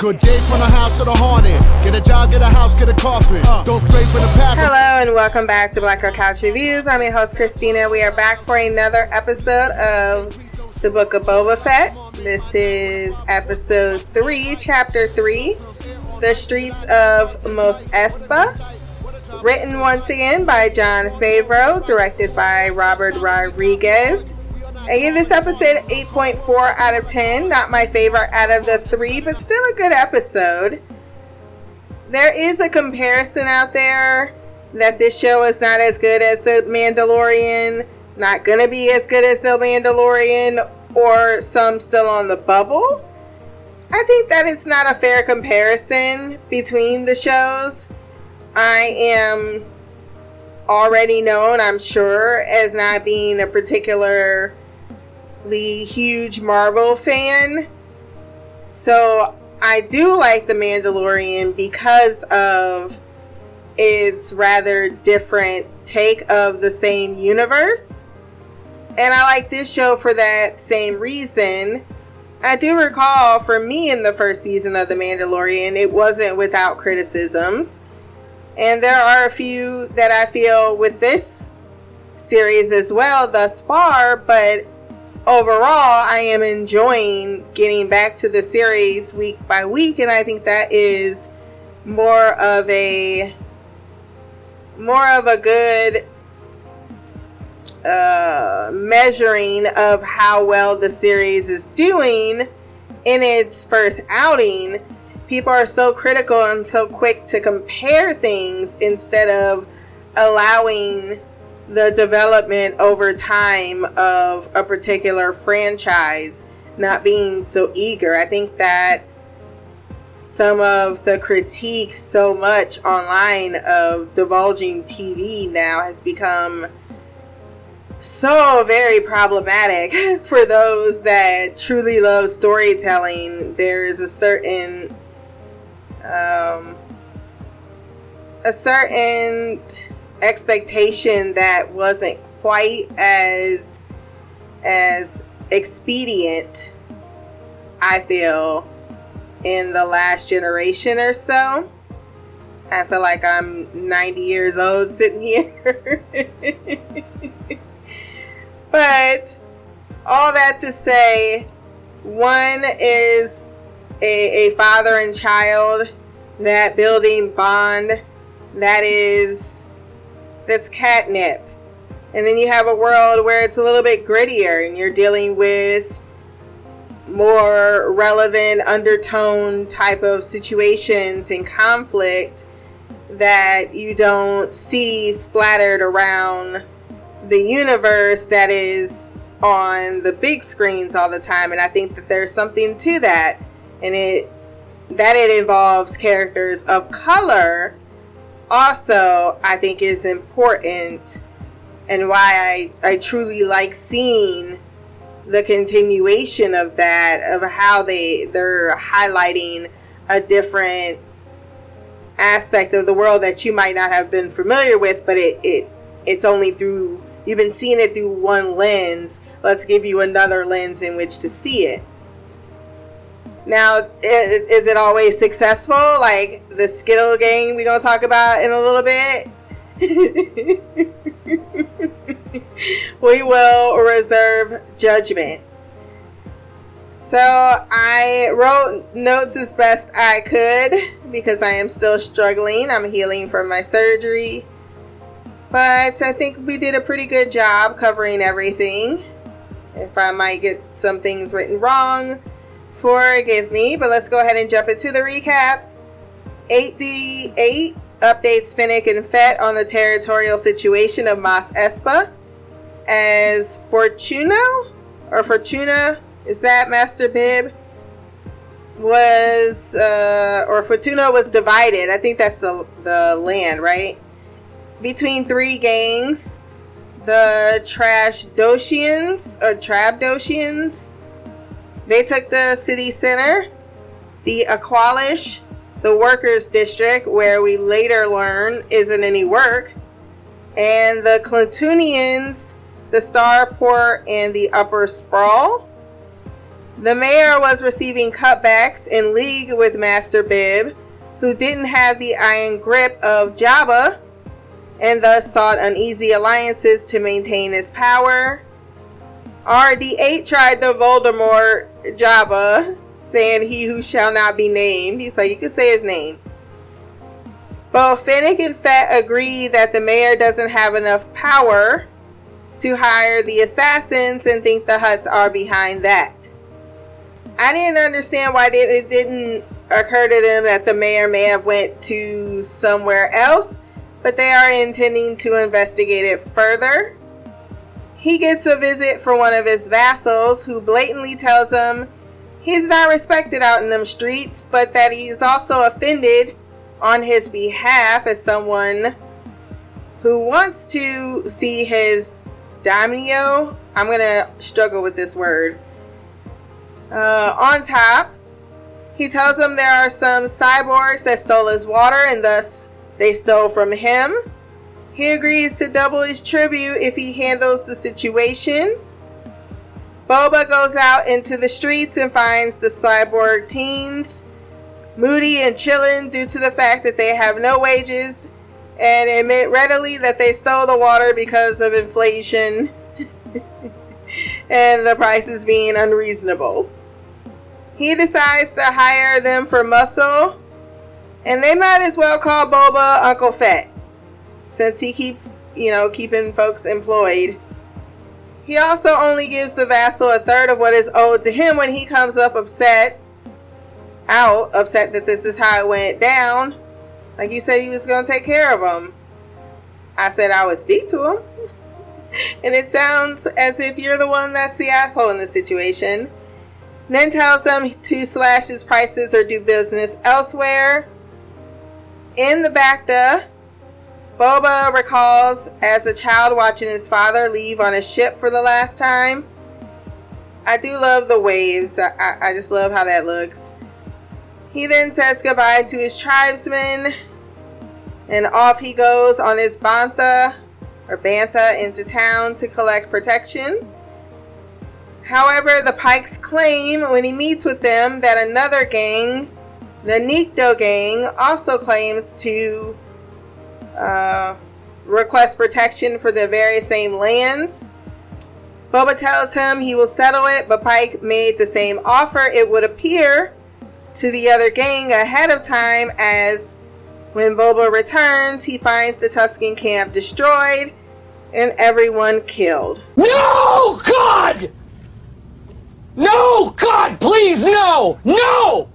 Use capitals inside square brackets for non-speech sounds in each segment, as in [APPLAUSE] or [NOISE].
Good day from the house to the haunted. Get a job, get a house, get a coffin. Don't scrape in the path. Hello and welcome back to Black Girl Couch Reviews. I'm your host Christina. We are back for another episode of the Book of Boba Fett. This is episode three, chapter three, The Streets of Mos Espa. Written once again by Jon Favreau, directed by Robert Rodriguez. I give this episode 8.4 out of 10. Not my favorite out of the three, but still a good episode. There is a comparison out there that this show is not as good as The Mandalorian, not gonna be as good as The Mandalorian, or some still on the bubble. I think that it's not a fair comparison between the shows. I am already known, I'm sure, as not being a particular huge Marvel fan. So I do like The Mandalorian because of its rather different take of the same universe. And I like this show for that same reason. I do recall for me in the first season of The Mandalorian, it wasn't without criticisms. And there are a few that I feel with this series as well thus far, but overall, I am enjoying getting back to the series week by week, and I think that is more of a more of a good uh, measuring of how well the series is doing in its first outing. People are so critical and so quick to compare things instead of allowing the development over time of a particular franchise, not being so eager. I think that some of the critique so much online of divulging TV now has become so very problematic [LAUGHS] for those that truly love storytelling. There is a certain um, a certain expectation that wasn't quite as as expedient I feel in the last generation or so. I feel like I'm 90 years old sitting [LAUGHS] here. but all that to say, one is a, a father and child, that building bond that is that's catnip. And then you have a world where it's a little bit grittier and you're dealing with more relevant undertone type of situations and conflict that you don't see splattered around the universe that is on the big screens all the time and I think that there's something to that and it that it involves characters of color also I think is important and why I, I truly like seeing the continuation of that of how they they're highlighting a different aspect of the world that you might not have been familiar with but it, it it's only through you've been seeing it through one lens. Let's give you another lens in which to see it now, is it always successful? Like the Skittle game we're gonna talk about in a little bit. [LAUGHS] we will reserve judgment. So I wrote notes as best I could because I am still struggling. I'm healing from my surgery. But I think we did a pretty good job covering everything. If I might get some things written wrong, forgive me, but let's go ahead and jump into the recap. 8D8 updates Fennec and Fett on the territorial situation of Mos Espa. As Fortuno, or Fortuna, is that Master Bib? Was, uh, or Fortuna was divided. I think that's the, the land, right? Between three gangs the Trashdosians, or Trabdosians, they took the city center, the Aqualish, the workers district, where we later learn isn't any work, and the Klatooinians, the Starport, and the Upper Sprawl. The mayor was receiving cutbacks in league with Master Bib, who didn't have the iron grip of Jabba and thus sought uneasy alliances to maintain his power. 8D8 tried the Voldemort Jabba, saying, He who shall not be named. He's like, You can say his name. Both Fennec and Fett agree that the mayor doesn't have enough power to hire the assassins and think the Hutts are behind that. I didn't understand why it didn't occur to them that the mayor may have went to somewhere else, but they are intending to investigate it further. He gets a visit from one of his vassals who blatantly tells him he's not respected out in them streets, but that he's also offended on his behalf as someone who wants to see his daimyo. I'm gonna struggle with this word. Uh, on top, he tells him there are some cyborgs that stole his water and thus they stole from him. He agrees to double his tribute if he handles the situation. Boba goes out into the streets and finds the cyborg teens moody and chilling due to the fact that they have no wages and admit readily that they stole the water because of inflation [LAUGHS] and the prices being unreasonable. He decides to hire them for muscle, and they might as well call Boba Uncle Fett, since he keeps, you know, keeping folks employed. He also only gives the vassal a third of what is owed to him when he comes up upset out, upset that this is how it went down. Like you said, he was going to take care of him. I said I would speak to him. [LAUGHS] and it sounds as if you're the one that's the asshole in the situation. Then tells him to slash his prices or do business elsewhere. In the Bacta, Boba recalls as a child watching his father leave on a ship for the last time. I do love the waves. I, I just love how that looks. He then says goodbye to his tribesmen and off he goes on his bantha or bantha into town to collect protection. However, the Pikes claim when he meets with them that another gang, the Nikto gang, also claims to uh, request protection for the very same lands. Boba tells him he will settle it, but Pike made the same offer. It would appear to the other gang ahead of time as when Boba returns, he finds the Tusken camp destroyed and everyone killed. No, God! No, God, please, no! No!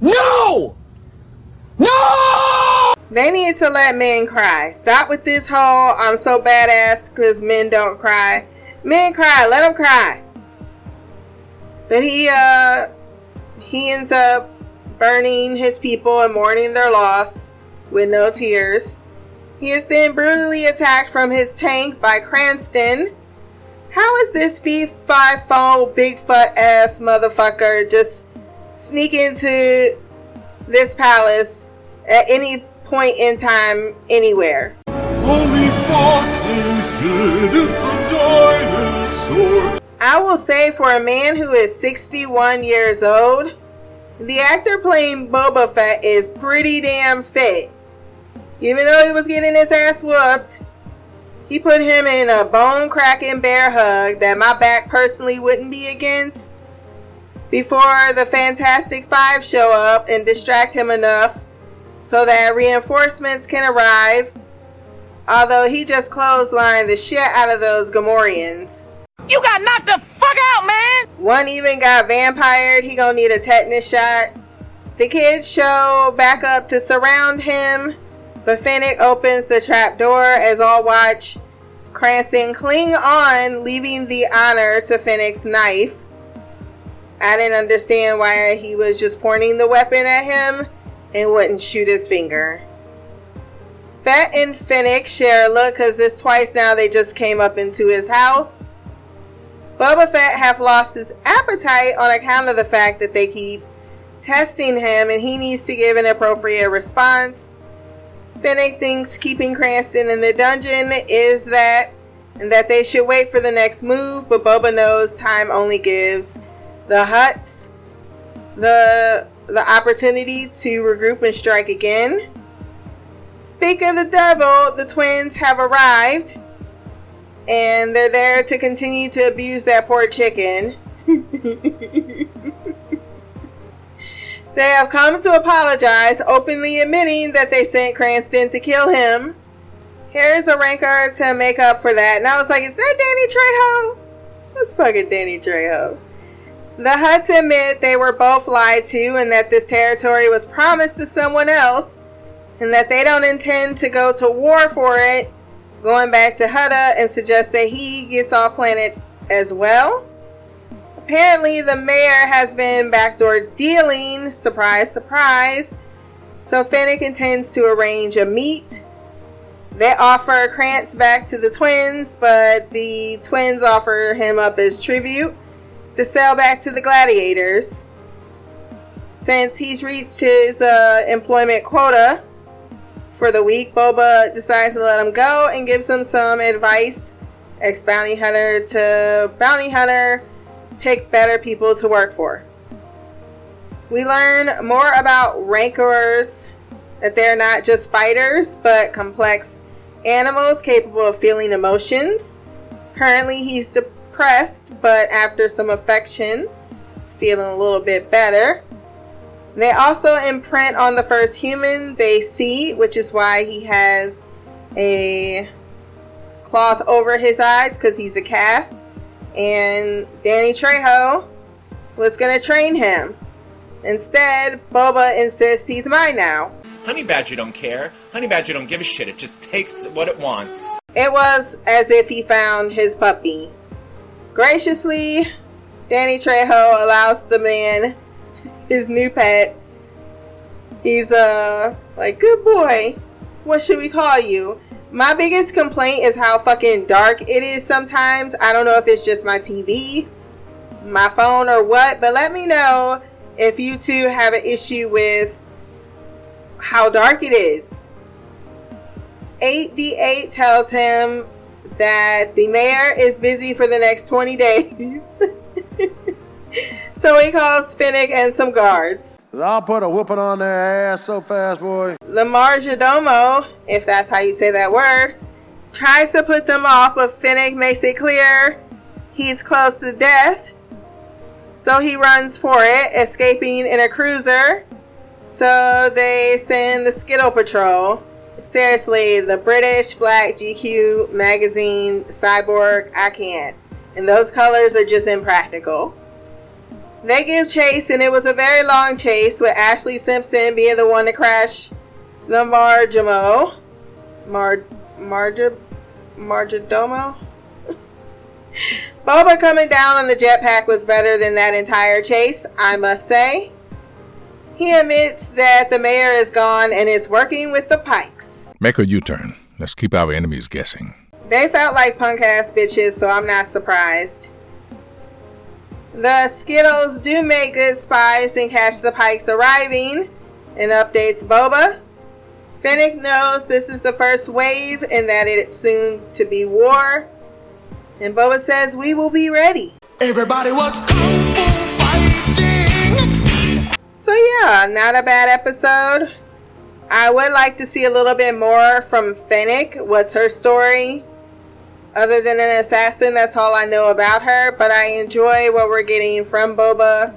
No! No! They need to let men cry. Stop with this whole I'm so badass because men don't cry. Men cry, let them cry. But he uh he ends up burning his people and mourning their loss with no tears. He is then brutally attacked from his tank by Cranston. How is this V5 phone Bigfoot ass motherfucker just sneak into this palace at any point in time anywhere? Holy fucking shit, it's a dinosaur. I will say for a man who is 61 years old, the actor playing Boba Fett is pretty damn fit. Even though he was getting his ass whooped, he put him in a bone cracking bear hug that my back personally wouldn't be against before the Fantastic Five show up and distract him enough so that reinforcements can arrive. Although he just clotheslined the shit out of those Gamorreans. You got knocked the fuck out, man! One even got vampired. He gonna need a tetanus shot. The kids show back up to surround him, but Fennec opens the trap door as all watch Cranston cling on, leaving the honor to Fennec's knife. I didn't understand why he was just pointing the weapon at him and wouldn't shoot his finger. Fett and Fennec share a look because this twice now they just came up into his house. Boba Fett have lost his appetite on account of the fact that they keep testing him and he needs to give an appropriate response. Fennec thinks keeping Cranston in the dungeon is that and that they should wait for the next move, but Boba knows time only gives the Hutts the the opportunity to regroup and strike again. Speak of the devil, the twins have arrived and they're there to continue to abuse that poor chicken. [LAUGHS] they have come to apologize, openly admitting that they sent Cranston to kill him. Here's a rancor to make up for that. And I was like, is that Danny Trejo? That's fucking Danny Trejo. The Hutts admit they were both lied to and that this territory was promised to someone else and that they don't intend to go to war for it, going back to Hutta and suggest that he gets off planet as well. Apparently, the mayor has been backdoor dealing, surprise, surprise. So Fennec intends to arrange a meet. They offer Krantz back to the twins, but the twins offer him up as tribute to sell back to the gladiators. Since he's reached his uh, employment quota for the week, Boba decides to let him go and gives him some advice. Ex bounty hunter to bounty hunter, pick better people to work for. We learn more about rancors, that they're not just fighters, but complex animals capable of feeling emotions. Currently, he's de- depressed, but after some affection, he's feeling a little bit better. They also imprint on the first human they see, which is why he has a cloth over his eyes because he's a calf. And Danny Trejo was going to train him. Instead, Boba insists he's mine now. Honey Badger don't care. Honey Badger don't give a shit. It just takes what it wants. It was as if he found his puppy Graciously, Danny Trejo allows the man his new pet. He's uh like good boy. What should we call you? My biggest complaint is how fucking dark it is sometimes. I don't know if it's just my TV, my phone, or what, but let me know if you two have an issue with how dark it is. 8D8 tells him that the mayor is busy for the next 20 days. [LAUGHS] so he calls Fennec and some guards. I'll put a whooping on their ass so fast, boy. The Marjodomo, if that's how you say that word, tries to put them off, but Fennec makes it clear he's close to death. So he runs for it, escaping in a cruiser. So they send the Skittle Patrol seriously, the British Black GQ magazine Cyborg, I can't. And those colors are just impractical. They give chase, and it was a very long chase with Ashley Simpson being the one to crash the Marjamo. Mar Marja Marjadomo? [LAUGHS] Boba coming down on the jetpack was better than that entire chase, I must say. He admits that the mayor is gone and is working with the Pikes. Make a U turn. Let's keep our enemies guessing. They felt like punk ass bitches, so I'm not surprised. The Skittles do make good spies and catch the Pikes arriving and updates Boba. Fennec knows this is the first wave and that it's soon to be war. And Boba says, We will be ready. Everybody was kung yeah, not a bad episode. I would like to see a little bit more from Fennec. What's her story? Other than an assassin, that's all I know about her. But I enjoy what we're getting from Boba.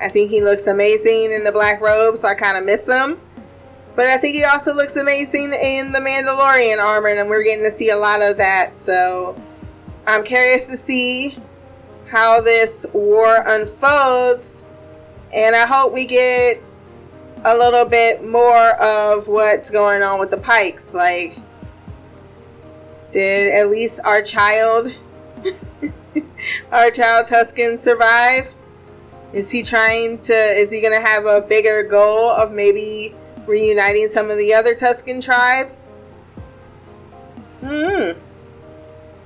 I think he looks amazing in the black robes. So I kind of miss him. But I think he also looks amazing in the Mandalorian armor, and we're getting to see a lot of that. So I'm curious to see how this war unfolds. And I hope we get a little bit more of what's going on with the Pikes. Like, did at least our child, [LAUGHS] our child Tusken, survive? Is he trying to? Is he gonna have a bigger goal of maybe reuniting some of the other Tusken tribes? Hmm.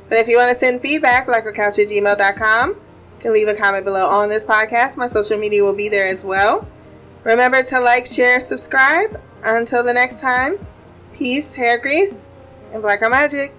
But if you want to send feedback, blackercouch at gmail.com, can leave a comment below on this podcast. My social media will be there as well. Remember to like, share, subscribe. Until the next time, peace, hair grease, and black magic.